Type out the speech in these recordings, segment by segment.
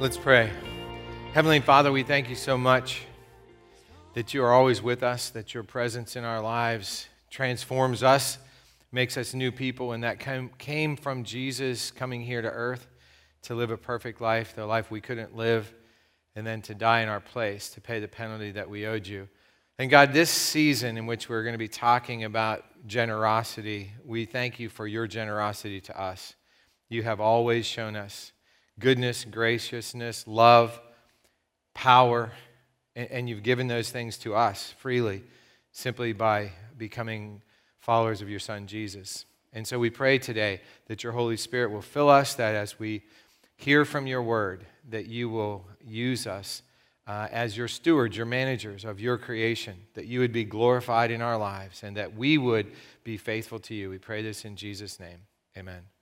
Let's pray. Heavenly Father, we thank you so much that you are always with us, that your presence in our lives transforms us, makes us new people, and that came from Jesus coming here to earth to live a perfect life, the life we couldn't live, and then to die in our place to pay the penalty that we owed you. And God, this season in which we're going to be talking about generosity, we thank you for your generosity to us. You have always shown us goodness, graciousness, love, power, and, and you've given those things to us freely simply by becoming followers of your Son, Jesus. And so we pray today that your Holy Spirit will fill us, that as we hear from your word, that you will use us uh, as your stewards, your managers of your creation, that you would be glorified in our lives, and that we would be faithful to you. We pray this in Jesus' name. Amen.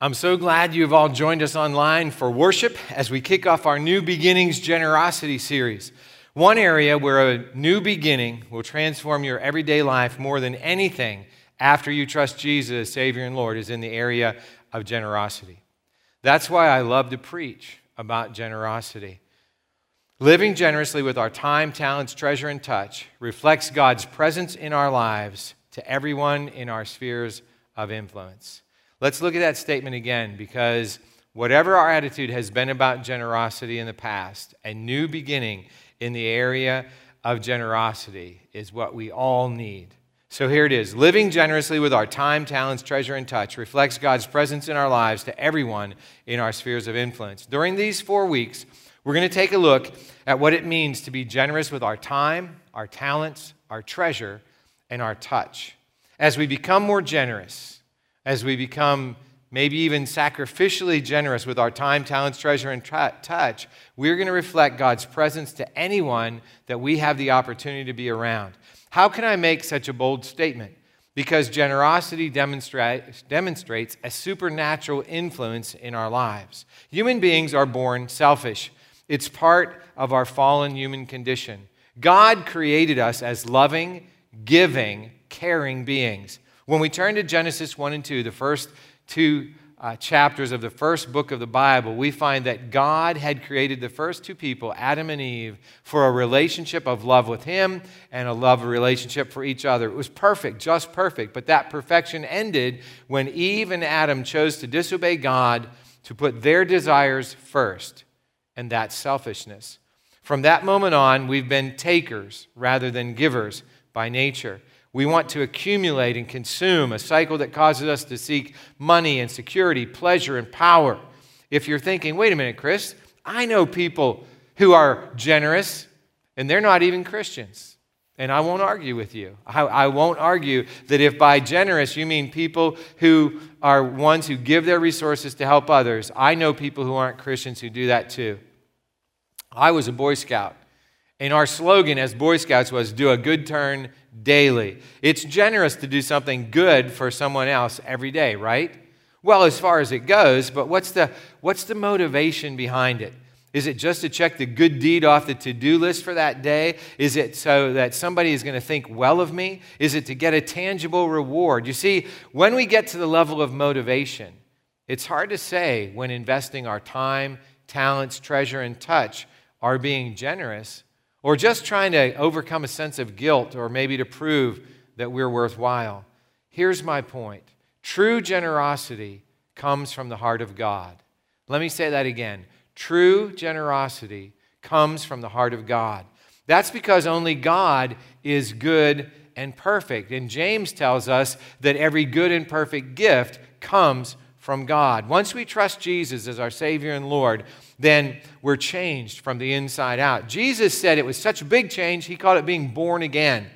I'm so glad you've all joined us online for worship as we kick off our New Beginnings Generosity series. One area where a new beginning will transform your everyday life more than anything after you trust Jesus Savior and Lord is in the area of generosity. That's why I love to preach about generosity. Living generously with our time, talents, treasure, and touch reflects God's presence in our lives to everyone in our spheres of influence. Let's look at that statement again because whatever our attitude has been about generosity in the past, a new beginning in the area of generosity is what we all need. So here it is living generously with our time, talents, treasure, and touch reflects God's presence in our lives to everyone in our spheres of influence. During these four weeks, we're going to take a look at what it means to be generous with our time, our talents, our treasure, and our touch. As we become more generous, as we become maybe even sacrificially generous with our time, talents, treasure, and t- touch, we're going to reflect God's presence to anyone that we have the opportunity to be around. How can I make such a bold statement? Because generosity demonstra- demonstrates a supernatural influence in our lives. Human beings are born selfish, it's part of our fallen human condition. God created us as loving, giving, caring beings. When we turn to Genesis 1 and 2, the first two uh, chapters of the first book of the Bible, we find that God had created the first two people, Adam and Eve, for a relationship of love with Him and a love relationship for each other. It was perfect, just perfect. But that perfection ended when Eve and Adam chose to disobey God, to put their desires first, and that's selfishness. From that moment on, we've been takers rather than givers by nature. We want to accumulate and consume, a cycle that causes us to seek money and security, pleasure and power. If you're thinking, wait a minute, Chris, I know people who are generous and they're not even Christians. And I won't argue with you. I, I, won't argue that if by generous you mean people who are ones who give their resources to help others, I know people who aren't Christians who do that too. I was a Boy Scout, and our slogan as Boy Scouts was do a good turn daily. It's generous to do something good for someone else every day, right? Well, as far as it goes, but what's the, what's the motivation behind it? Is it just to check the good deed off the to do list for that day? Is it so that somebody is going to think well of me? Is it to get a tangible reward? You see, when we get to the level of motivation, it's hard to say when investing our time, talents, treasure, and touch are being generous or just trying to overcome a sense of guilt or maybe to prove that we're worthwhile. Here's my point true generosity comes from the heart of God. Let me say that again. True generosity comes from the heart of God. That's because only God is good and perfect. And James tells us that every good and perfect gift comes from God. Once we trust Jesus as our Savior and Lord, then we're changed from the inside out. Jesus said it was such a big change, he called it being born again.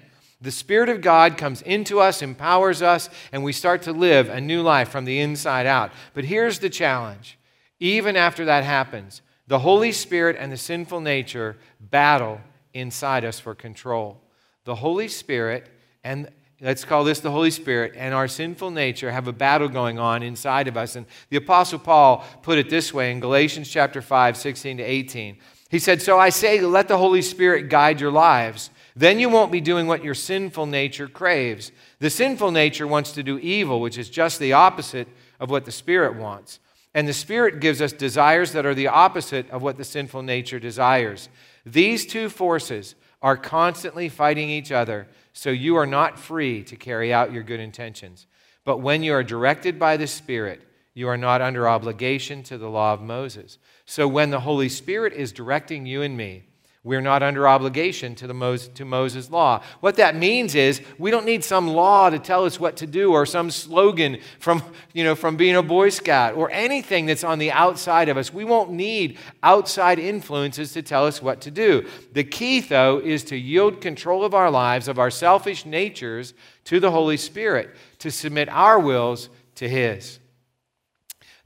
The Spirit of God comes into us, empowers us, and we start to live a new life from the inside out. But here's the challenge even after that happens, the Holy Spirit and the sinful nature battle inside us for control. The Holy Spirit and let's call this the Holy Spirit, and our sinful nature have a battle going on inside of us. And the Apostle Paul put it this way in Galatians chapter 5, 16 to 18. He said, So I say, let the Holy Spirit guide your lives. Then you won't be doing what your sinful nature craves. The sinful nature wants to do evil, which is just the opposite of what the Spirit wants. And the Spirit gives us desires that are the opposite of what the sinful nature desires. These two forces are constantly fighting each other, so you are not free to carry out your good intentions. But when you are directed by the Spirit, you are not under obligation to the law of Moses. So when the Holy Spirit is directing you and me, we're not under obligation to, the Moses, to Moses' law. What that means is we don't need some law to tell us what to do or some slogan from, you know, from being a Boy Scout or anything that's on the outside of us. We won't need outside influences to tell us what to do. The key, though, is to yield control of our lives, of our selfish natures, to the Holy Spirit, to submit our wills to His.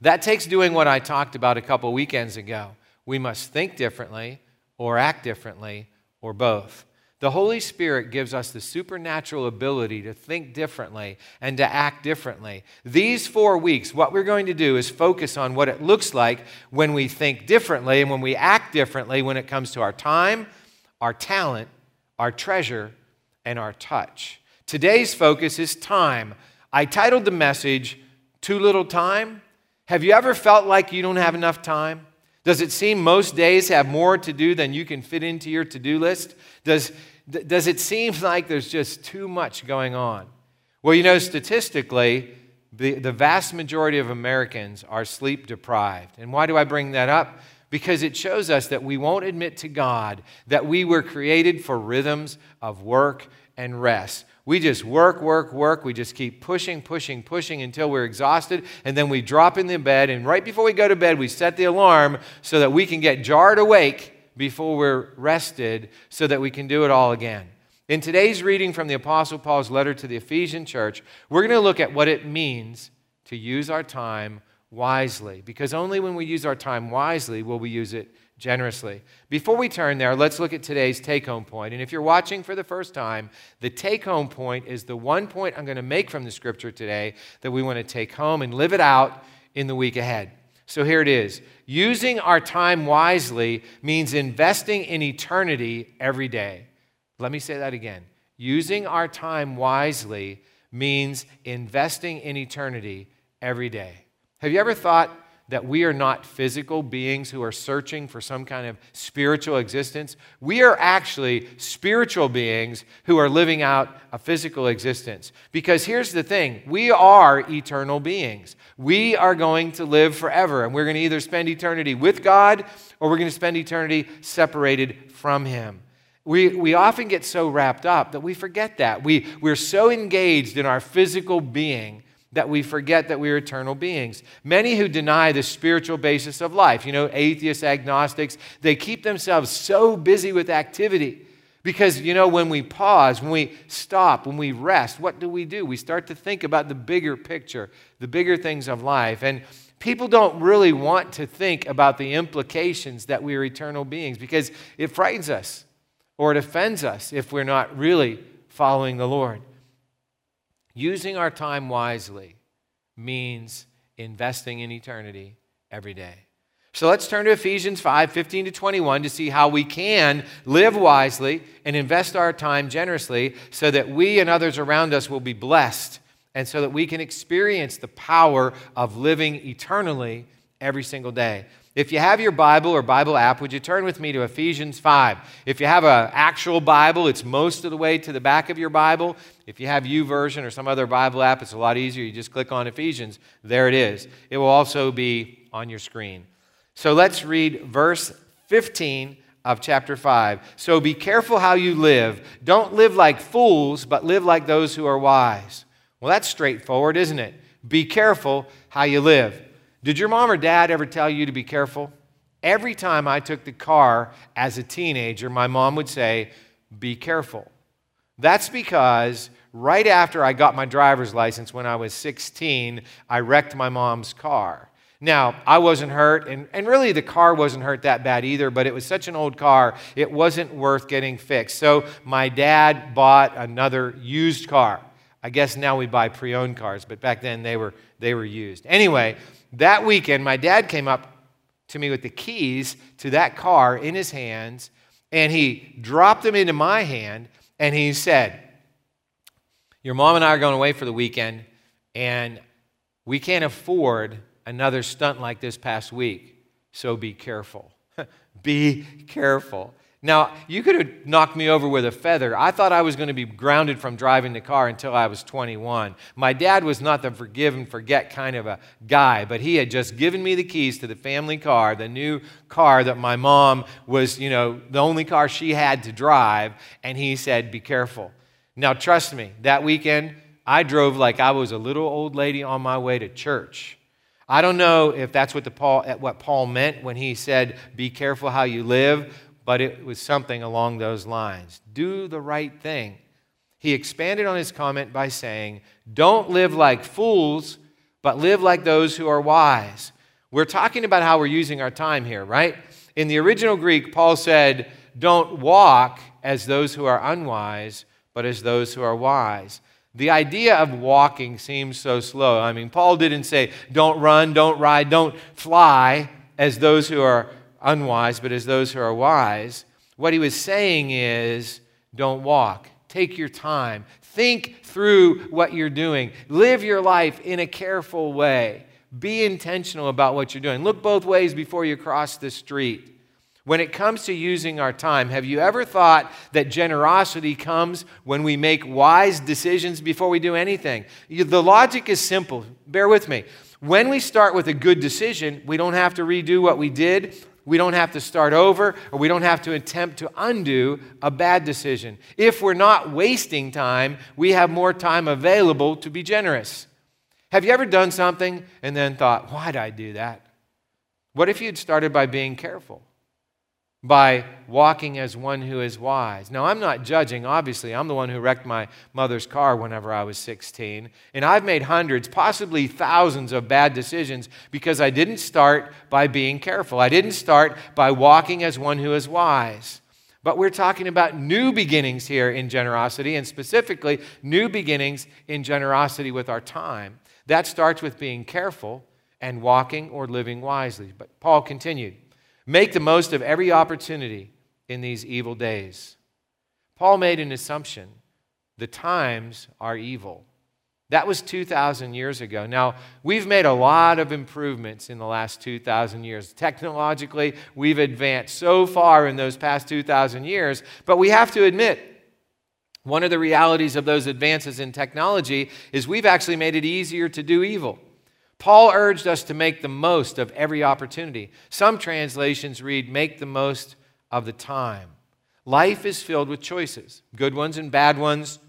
That takes doing what I talked about a couple weekends ago. We must think differently or act differently or both. The Holy Spirit gives us the supernatural ability to think differently and to act differently. These four weeks, what we're going to do is focus on what it looks like when we think differently and when we act differently when it comes to our time, our talent, our treasure, and our touch. Today's focus is time. I titled the message, Too Little Time. Have you ever felt like you don't have enough time? Does it seem most days have more to do than you can fit into your to do list? Does, does it seem like there's just too much going on? Well, you know, statistically, the, the vast majority of Americans are sleep deprived. And why do I bring that up? Because it shows us that we won't admit to God that we were created for rhythms of work and rest. We just work, work, work. We just keep pushing, pushing, pushing until we're exhausted. And then we drop in the bed. And right before we go to bed, we set the alarm so that we can get jarred awake before we're rested so that we can do it all again. In today's reading from the Apostle Paul's letter to the Ephesian church, we're going to look at what it means to use our time wisely. Because only when we use our time wisely will we use it generously. Before we turn there, let's look at today's take home point. And if you're watching for the first time, the take home point is the one point I'm going to make from the scripture today that we want to take home and live it out in the week ahead. So here it is using our time wisely means investing in eternity every day. Let me say that again. Using our time wisely means investing in eternity every day. Have you ever thought, that we are not physical beings who are searching for some kind of spiritual existence. We are actually spiritual beings who are living out a physical existence. Because here's the thing we are eternal beings. We are going to live forever, and we're going to either spend eternity with God or we're going to spend eternity separated from Him. We, we often get so wrapped up that we forget that. We, we're so engaged in our physical being that we forget that we're eternal beings. Many who deny the spiritual basis of life, you know, atheists, agnostics, they keep themselves so busy with activity. Because, you know, when we pause, when we stop, when we rest, what do we do? We start to think about the bigger picture, the bigger things of life. And people don't really want to think about the implications that we are eternal beings because it frightens us or it offends us if we're not really following the Lord. Using our time wisely means investing in eternity every day. So let's turn to Ephesians 5 15 to 21 to see how we can live wisely and invest our time generously so that we and others around us will be blessed and so that we can experience the power of living eternally every single day. If you have your Bible or Bible app, would you turn with me to Ephesians 5? If you have an actual Bible, it's most of the way to the back of your Bible. If you have YouVersion or some other Bible app, it's a lot easier. You just click on Ephesians. There it is. It will also be on your screen. So let's read verse 15 of chapter 5. So be careful how you live. Don't live like fools, but live like those who are wise. Well, that's straightforward, isn't it? Be careful how you live. Did your mom or dad ever tell you to be careful? Every time I took the car as a teenager, my mom would say, Be careful. That's because right after I got my driver's license when I was 16, I wrecked my mom's car. Now, I wasn't hurt, and, and really the car wasn't hurt that bad either, but it was such an old car, it wasn't worth getting fixed. So my dad bought another used car. I guess now we buy pre owned cars, but back then they were, they were used. Anyway, that weekend, my dad came up to me with the keys to that car in his hands, and he dropped them into my hand, and he said, Your mom and I are going away for the weekend, and We can't afford another stunt like this past week, so be careful. be careful. Now, you could have knocked me over with a feather. I thought I was going to be grounded from driving the car until I was 21. My dad was not the forgive and forget kind of a guy, but he had just given me the keys to the family car, the new car that my mom was, you know, the only car she had to drive, and he said, Be careful. Now, trust me, that weekend, I drove like I was a little old lady on my way to church. I don't know if that's what, the Paul, what Paul meant when he said, Be careful how you live but it was something along those lines. Do the right thing. He expanded on his comment by saying, Don't live like fools, but live like those who are wise. We're talking about how we're using our time here, right? In the original Greek, Paul said, Don't walk as those who are unwise, but as those who are wise. The idea of walking seems so slow. I mean, Paul didn't say, Don't run, don't ride, don't fly as those who are unwise, but as those who are wise. What he was saying is don't walk. Take your time. Think through what you're doing. Live your life in a careful way. Be intentional about what you're doing. Look both ways before you cross the street. When it comes to using our time, have you ever thought that generosity comes when we make wise decisions before we do anything? The logic is simple. Bear with me. When we start with a good decision, we don't have to redo what we did we don't have to start over or we don't have to attempt to undo a bad decision. If we're not wasting time, we have more time available to be generous. Have you ever done something and then thought, why'd I do that? What if you'd started by being careful? By walking as one who is wise. Now, I'm not judging, obviously. I'm the one who wrecked my mother's car whenever I was 16. And I've made hundreds, possibly thousands of bad decisions because I didn't start by being careful. I didn't start by walking as one who is wise. But we're talking about new beginnings here in generosity, and specifically new beginnings in generosity with our time. That starts with being careful and walking or living wisely. But Paul continued. Make the most of every opportunity in these evil days. Paul made an assumption the times are evil. That was 2,000 years ago. Now, we've made a lot of improvements in the last 2,000 years. Technologically, we've advanced so far in those past 2,000 years, but we have to admit, one of the realities of those advances in technology is we've actually made it easier to do evil. Paul urged us to make the most of every opportunity. Some translations read, make the most of the time. Life is filled with choices good ones and bad ones,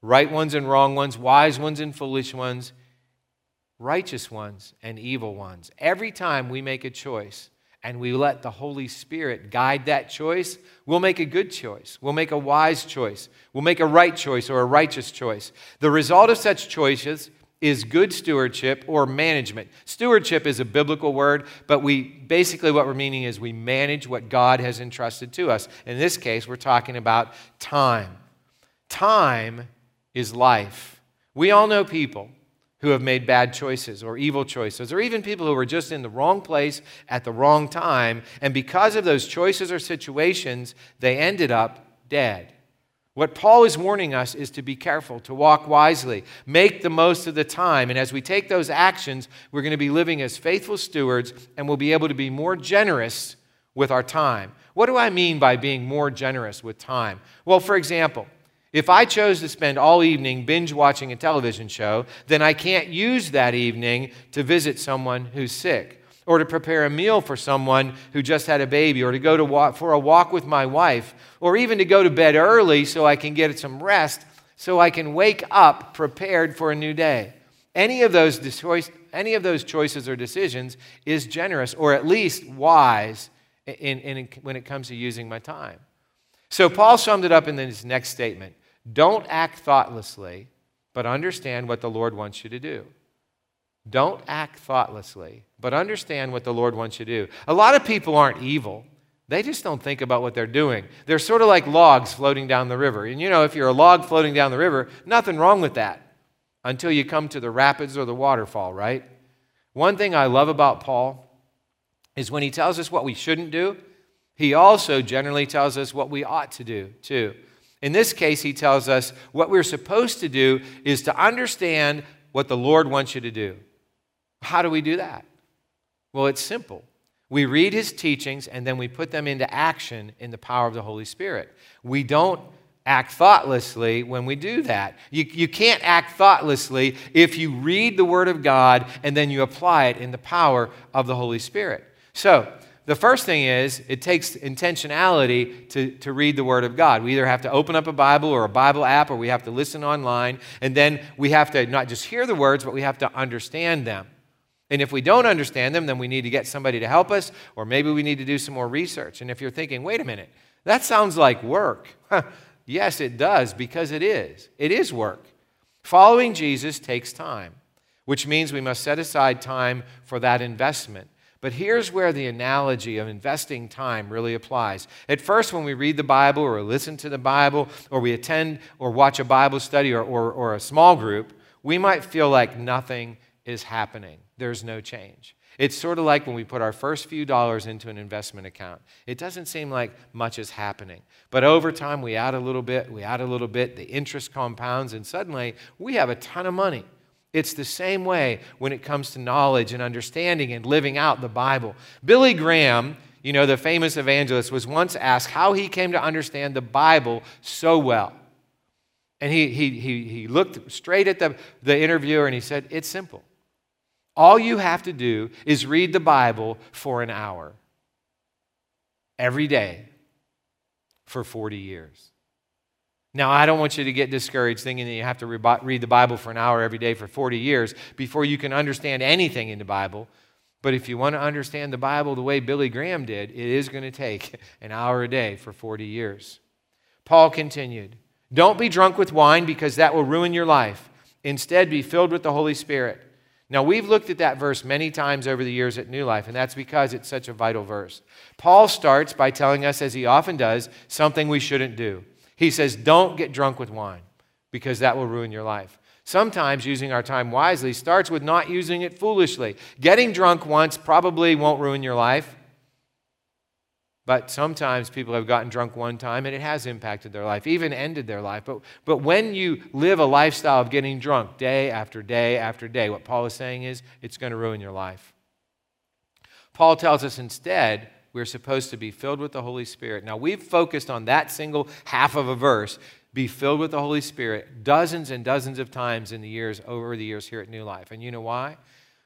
right ones and wrong ones, wise ones and foolish ones, righteous ones and evil ones. Every time we make a choice and we let the Holy Spirit guide that choice, we'll make a good choice. We'll make a wise choice. We'll make a right choice or a righteous choice. The result of such choices is good stewardship or management. Stewardship is a biblical word, but we basically what we're meaning is we manage what God has entrusted to us. In this case, we're talking about time. Time is life. We all know people who have made bad choices or evil choices, or even people who were just in the wrong place at the wrong time, and because of those choices or situations, they ended up dead. What Paul is warning us is to be careful, to walk wisely, make the most of the time. And as we take those actions, we're going to be living as faithful stewards and we'll be able to be more generous with our time. What do I mean by being more generous with time? Well, for example, if I chose to spend all evening binge watching a television show, then I can't use that evening to visit someone who's sick or to prepare a meal for someone who just had a baby, or to go to walk, for a walk with my wife, or even to go to bed early so I can get some rest, so I can wake up prepared for a new day. Any of those, choice, any of those choices or decisions is generous, or at least wise in, in, when it comes to using my time. So Paul summed it up in his next statement Don't act thoughtlessly, but understand what the Lord wants you to do. Don't act thoughtlessly, but understand what the Lord wants you to do. A lot of people aren't evil. They just don't think about what they're doing. They're sort of like logs floating down the river. And you know, if you're a log floating down the river, nothing wrong with that until you come to the rapids or the waterfall, right? One thing I love about Paul is when he tells us what we shouldn't do, he also generally tells us what we ought to do, too. In this case, he tells us what we're supposed to do is to understand what the Lord wants you to do. How do we do that? Well, it's simple. We read his teachings and then we put them into action in the power of the Holy Spirit. We don't act thoughtlessly when we do that. You, you can't act thoughtlessly if you read the Word of God and then you apply it in the power of the Holy Spirit. So, the first thing is it takes intentionality to, to read the Word of God. We either have to open up a Bible or a Bible app or we have to listen online, and then we have to not just hear the words, but we have to understand them. And if we don't understand them, then we need to get somebody to help us, or maybe we need to do some more research. And if you're thinking, wait a minute, that sounds like work. yes, it does, because it is. It is work. Following Jesus takes time, which means we must set aside time for that investment. But here's where the analogy of investing time really applies. At first, when we read the Bible or listen to the Bible or we attend or watch a Bible study or, or, or a small group, we might feel like nothing is happening there's no change. It's sort of like when we put our first few dollars into an investment account. It doesn't seem like much is happening. But over time, we add a little bit, we add a little bit, the interest compounds, and suddenly we have a ton of money. It's the same way when it comes to knowledge and understanding and living out the Bible. Billy Graham, you know, the famous evangelist, was once asked how he came to understand the Bible so well. And he, he, he, he looked straight at the, the interviewer and he said, It's simple. All you have to do is read the Bible for an hour every day for 40 years. Now, I don't want you to get discouraged thinking that you have to read the Bible for an hour every day for 40 years before you can understand anything in the Bible. But if you want to understand the Bible the way Billy Graham did, it is going to take an hour a day for 40 years. Paul continued Don't be drunk with wine because that will ruin your life. Instead, be filled with the Holy Spirit now, we've looked at that verse many times over the years at New Life, and that's because it's such a vital verse. Paul starts by telling us, as he often does, something we shouldn't do. He says, Don't get drunk with wine, because that will ruin your life. Sometimes using our time wisely starts with not using it foolishly. Getting drunk once probably won't ruin your life. But sometimes people have gotten drunk one time and it has impacted their life, even ended their life. But, but when you live a lifestyle of getting drunk day after day after day, what Paul is saying is it's going to ruin your life. Paul tells us instead we're supposed to be filled with the Holy Spirit. Now, we've focused on that single half of a verse be filled with the Holy Spirit dozens and dozens of times in the years over the years here at New Life. And you know why?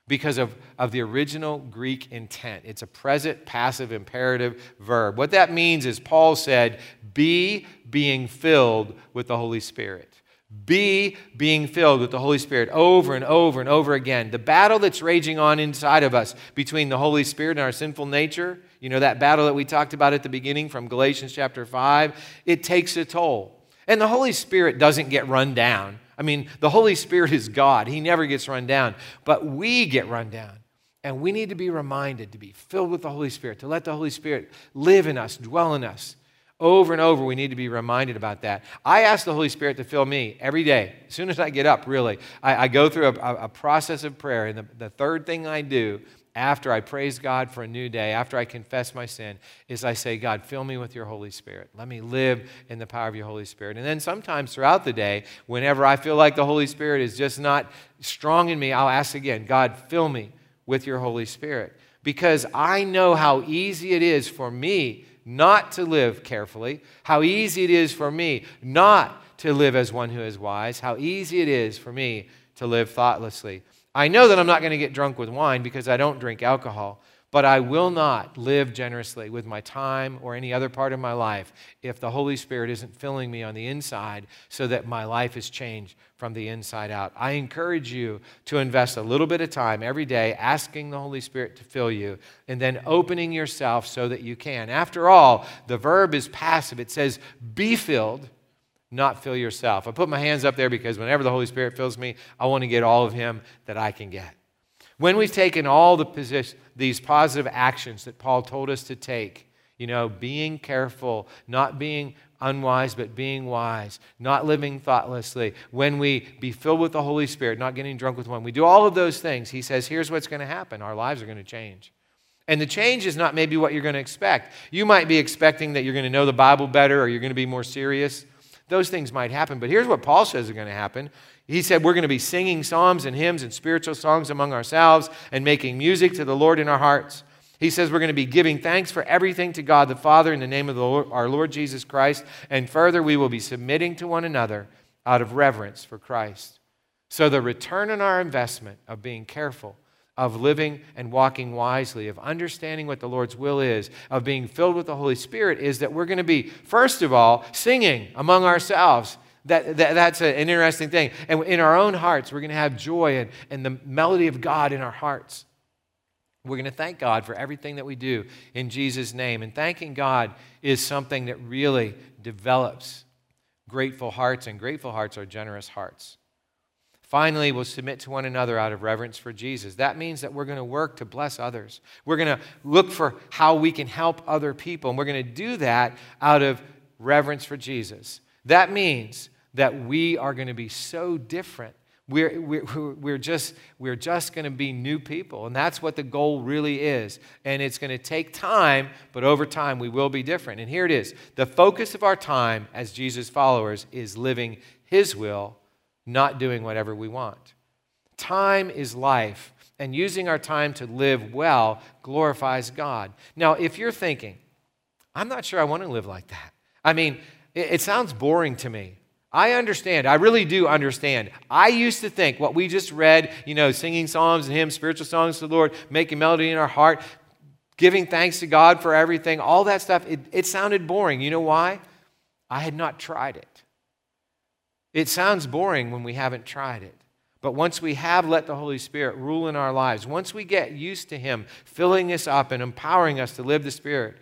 Because of, of the original Greek intent. It's a present passive imperative verb. What that means is Paul said, be being filled with the Holy Spirit. Be being filled with the Holy Spirit over and over and over again. The battle that's raging on inside of us between the Holy Spirit and our sinful nature, you know, that battle that we talked about at the beginning from Galatians chapter 5, it takes a toll. And the Holy Spirit doesn't get run down. I mean, the Holy Spirit is God. He never gets run down, but we get run down. And we need to be reminded to be filled with the Holy Spirit, to let the Holy Spirit live in us, dwell in us. Over and over, we need to be reminded about that. I ask the Holy Spirit to fill me every day. As soon as I get up, really, I, I go through a, a, process of prayer. And the, the third thing I do after I praise God for a new day, after I confess my sin, is I say, God, fill me with your Holy Spirit. Let me live in the power of your Holy Spirit. And then sometimes throughout the day, whenever I feel like the Holy Spirit is just not strong in me, I'll ask again, God, fill me with your Holy Spirit. Because I know how easy it is for me not to live carefully, how easy it is for me not to live as one who is wise, how easy it is for me to live thoughtlessly. I know that I'm not going to get drunk with wine because I don't drink alcohol, but I will not live generously with my time or any other part of my life if the Holy Spirit isn't filling me on the inside so that my life is changed from the inside out. I encourage you to invest a little bit of time every day asking the Holy Spirit to fill you and then opening yourself so that you can. After all, the verb is passive, it says, be filled not fill yourself. I put my hands up there because whenever the Holy Spirit fills me, I want to get all of Him that I can get. When we've taken all the position, these positive actions that Paul told us to take, you know, being careful, not being unwise, but being wise, not living thoughtlessly, when we be filled with the Holy Spirit, not getting drunk with one, we do all of those things. He says, here's what's going to happen our lives are going to change. And the change is not maybe what you're going to expect. You might be expecting that you're going to know the Bible better or you're going to be more serious. Those things might happen. But here's what Paul says is going to happen he said we're going to be singing psalms and hymns and spiritual songs among ourselves and making music to the Lord in our hearts. He says we're going to be giving thanks for everything to God the Father in the name of the Lord, our Lord Jesus Christ. And further, we will be submitting to one another out of reverence for Christ. So, the return on our investment of being careful, of living and walking wisely, of understanding what the Lord's will is, of being filled with the Holy Spirit is that we're going to be, first of all, singing among ourselves. That, that, that's an interesting thing. And in our own hearts, we're going to have joy and, and the melody of God in our hearts. We're going to thank God for everything that we do in Jesus' name. And thanking God is something that really develops grateful hearts, and grateful hearts are generous hearts. Finally, we'll submit to one another out of reverence for Jesus. That means that we're going to work to bless others. We're going to look for how we can help other people, and we're going to do that out of reverence for Jesus. That means that we are going to be so different. We're, we're, we're just, we're just going to be new people. And that's what the goal really is. And it's going to take time, but over time we will be different. And here it is the focus of our time as Jesus followers is living His will, not doing whatever we want. Time is life. And using our time to live well glorifies God. Now, if you're thinking, I'm not sure I want to live like that. I mean, it, it sounds boring to me. I understand. I really do understand. I used to think what we just read, you know, singing psalms and hymns, spiritual songs to the Lord, making melody in our heart, giving thanks to God for everything, all that stuff, it, it sounded boring. You know why? I had not tried it. It sounds boring when we haven't tried it. But once we have let the Holy Spirit rule in our lives, once we get used to Him filling us up and empowering us to live the Spirit,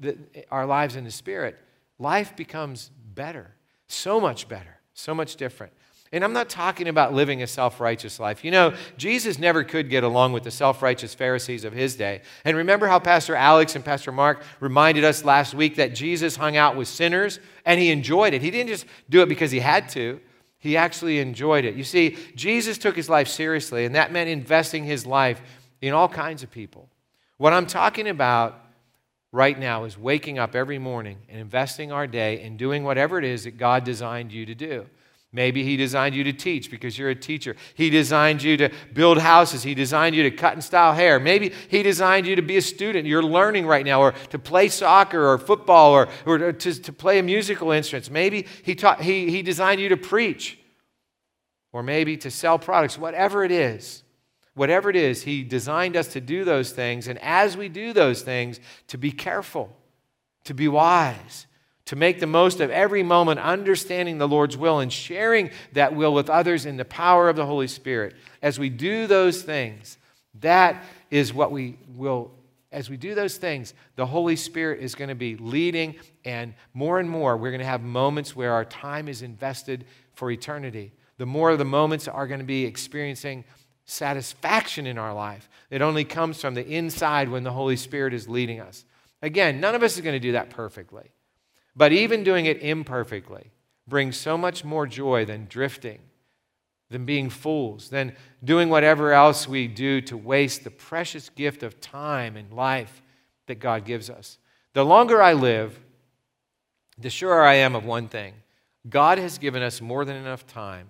the, our lives in the Spirit, life becomes better. So much better, so much different. And I'm not talking about living a self righteous life. You know, Jesus never could get along with the self righteous Pharisees of his day. And remember how Pastor Alex and Pastor Mark reminded us last week that Jesus hung out with sinners and he enjoyed it. He didn't just do it because he had to, he actually enjoyed it. You see, Jesus took his life seriously, and that meant investing his life in all kinds of people. What I'm talking about right now is waking up every morning and investing our day in doing whatever it is that God designed you to do. Maybe He designed you to teach because you're a teacher. He designed you to build houses. He designed you to cut and style hair. Maybe He designed you to be a student. You're learning right now, or to play soccer or football, or, or to, to play a musical instrument. Maybe he, taught, he, he designed you to preach, or maybe to sell products. Whatever it is, Whatever it is, He designed us to do those things. And as we do those things, to be careful, to be wise, to make the most of every moment, understanding the Lord's will and sharing that will with others in the power of the Holy Spirit. As we do those things, that is what we will. As we do those things, the Holy Spirit is going to be leading, and more and more, we're going to have moments where our time is invested for eternity. The more of the moments are going to be experiencing satisfaction in our life. It only comes from the inside when the Holy Spirit is leading us. Again, none of us is going to do that perfectly. But even doing it imperfectly brings so much more joy than drifting, than being fools, than doing whatever else we do to waste the precious gift of time and life that God gives us. The longer I live, the surer I am of one thing God has given us more than enough time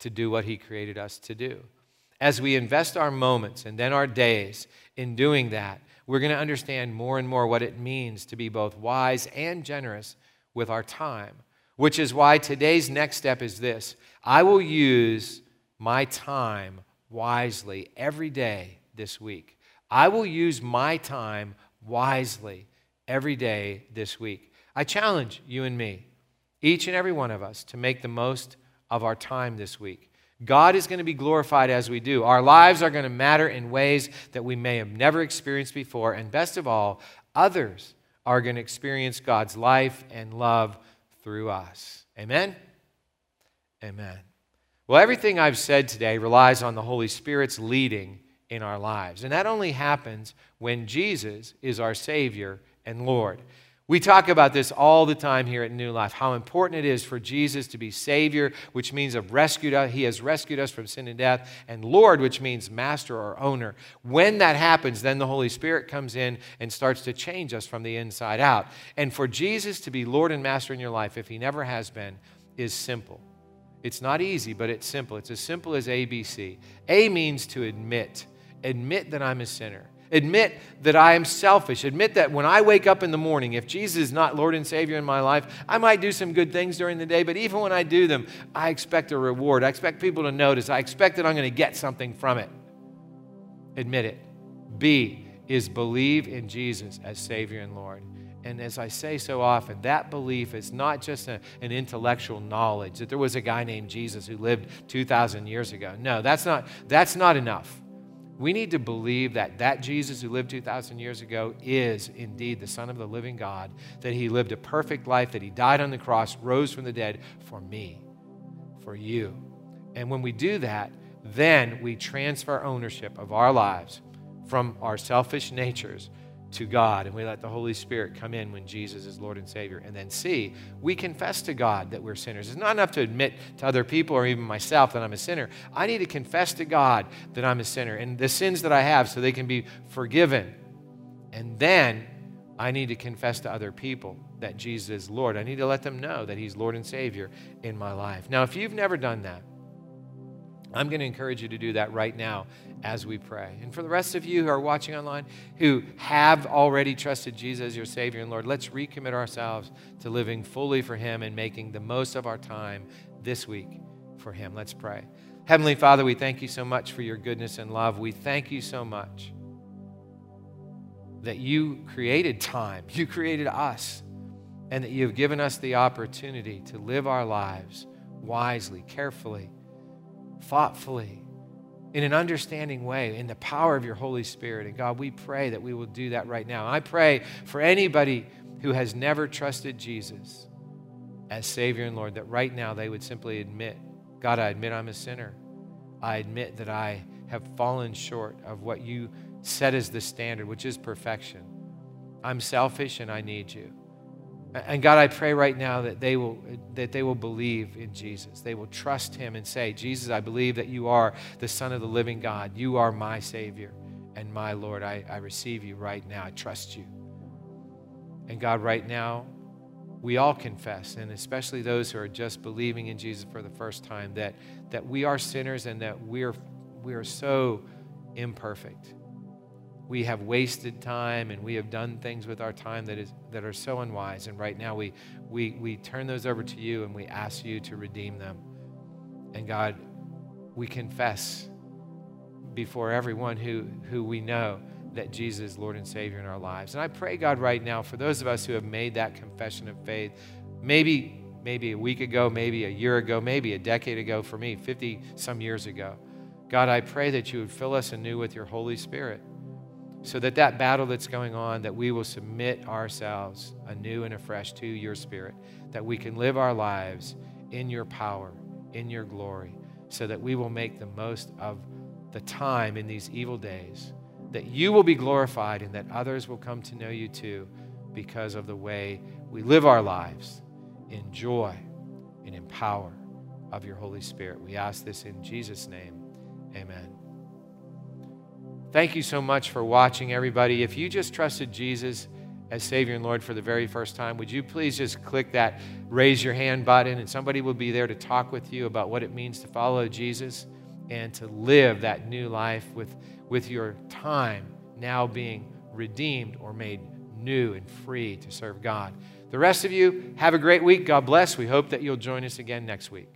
to do what He created us to do. As we invest our moments and then our days in doing that, we're going to understand more and more what it means to be both wise and generous with our time, which is why today's next step is this I will use my time wisely every day this week. I will use my time wisely every day this week. I challenge you and me, each and every one of us, to make the most of our time this week. God is going to be glorified as we do. Our lives are going to matter in ways that we may have never experienced before. And best of all, others are going to experience God's life and love through us. Amen? Amen. Well, everything I've said today relies on the Holy Spirit's leading in our lives. And that only happens when Jesus is our Savior and Lord. We talk about this all the time here at New Life, how important it is for Jesus to be Savior, which means of rescued us. He has rescued us from sin and death, and Lord, which means master or owner. When that happens, then the Holy Spirit comes in and starts to change us from the inside out. And for Jesus to be Lord and Master in your life, if He never has been, is simple. It's not easy, but it's simple. It's as simple as ABC. A means to admit, admit that I'm a sinner. Admit that I am selfish. Admit that when I wake up in the morning, if Jesus is not Lord and Savior in my life, I might do some good things during the day, but even when I do them, I expect a reward. I expect people to notice. I expect that I'm going to get something from it. Admit it. B is believe in Jesus as Savior and Lord. And as I say so often, that belief is not just a, an intellectual knowledge that there was a guy named Jesus who lived 2,000 years ago. No, that's not, that's not enough. We need to believe that that Jesus who lived 2,000 years ago is indeed the Son of the living God, that he lived a perfect life, that he died on the cross, rose from the dead for me, for you. And when we do that, then we transfer ownership of our lives from our selfish natures to God and we let the Holy Spirit come in when Jesus is Lord and Savior. And then see, we confess to God that we're sinners. It's not enough to admit to other people or even myself that I'm a sinner. I need to confess to God that I'm a sinner and the sins that I have so they can be forgiven. And then I need to confess to other people that Jesus is Lord. I need to let them know that He's Lord and Savior in my life. Now, if you've never done that, I'm going to encourage you to do that right now as we pray. And for the rest of you who are watching online who have already trusted Jesus as your Savior and Lord, let's recommit ourselves to living fully for Him and making the most of our time this week for Him. Let's pray. Heavenly Father, we thank you so much for your goodness and love. We thank you so much that you created time, you created us, and that you have given us the opportunity to live our lives wisely, carefully, thoughtfully in an understanding way in the power of your Holy Spirit. And God, we pray that we will do that right now. I pray for anybody who has never trusted Jesus as Savior and Lord that right now they would simply admit, God, I admit I'm a sinner. I admit that I have fallen short of what you set as the standard, which is perfection. I'm selfish and I need you. And God, I pray right now that they will that they will believe in Jesus. They will trust him and say, "Jesus, I believe that you are the son of the living God. You are my savior and my Lord. I, I receive you right now. I trust you." And God, right now, we all confess, and especially those who are just believing in Jesus for the first time, that, that we are sinners and that we are, we are so imperfect we have wasted time and we have done things with our time that, is, that are so unwise. And right now we, we, we turn those over to you and we ask you to redeem them. And God, we confess before everyone who, who we know that Jesus is Lord and Savior in our lives. And I pray, God, right now, for those of us who have made that confession of faith, maybe, maybe a week ago, maybe a year ago, maybe a decade ago for me, 50 some years ago. God, I pray that you would fill us anew with your Holy Spirit so that that battle that's going on that we will submit ourselves anew and afresh to your spirit that we can live our lives in your power in your glory so that we will make the most of the time in these evil days that you will be glorified and that others will come to know you too because of the way we live our lives in joy and in power of your holy spirit. We ask this in jesus name. Amen Thank you so much for watching, everybody. If you just trusted Jesus as Savior and Lord for the very first time, would you please just click that raise your hand button and somebody will be there to talk with you about what it means to follow Jesus and to live that new life with, with your time now being redeemed or made new and free to serve God. The rest of you, have a great week. God bless. We hope that you'll join us again next week.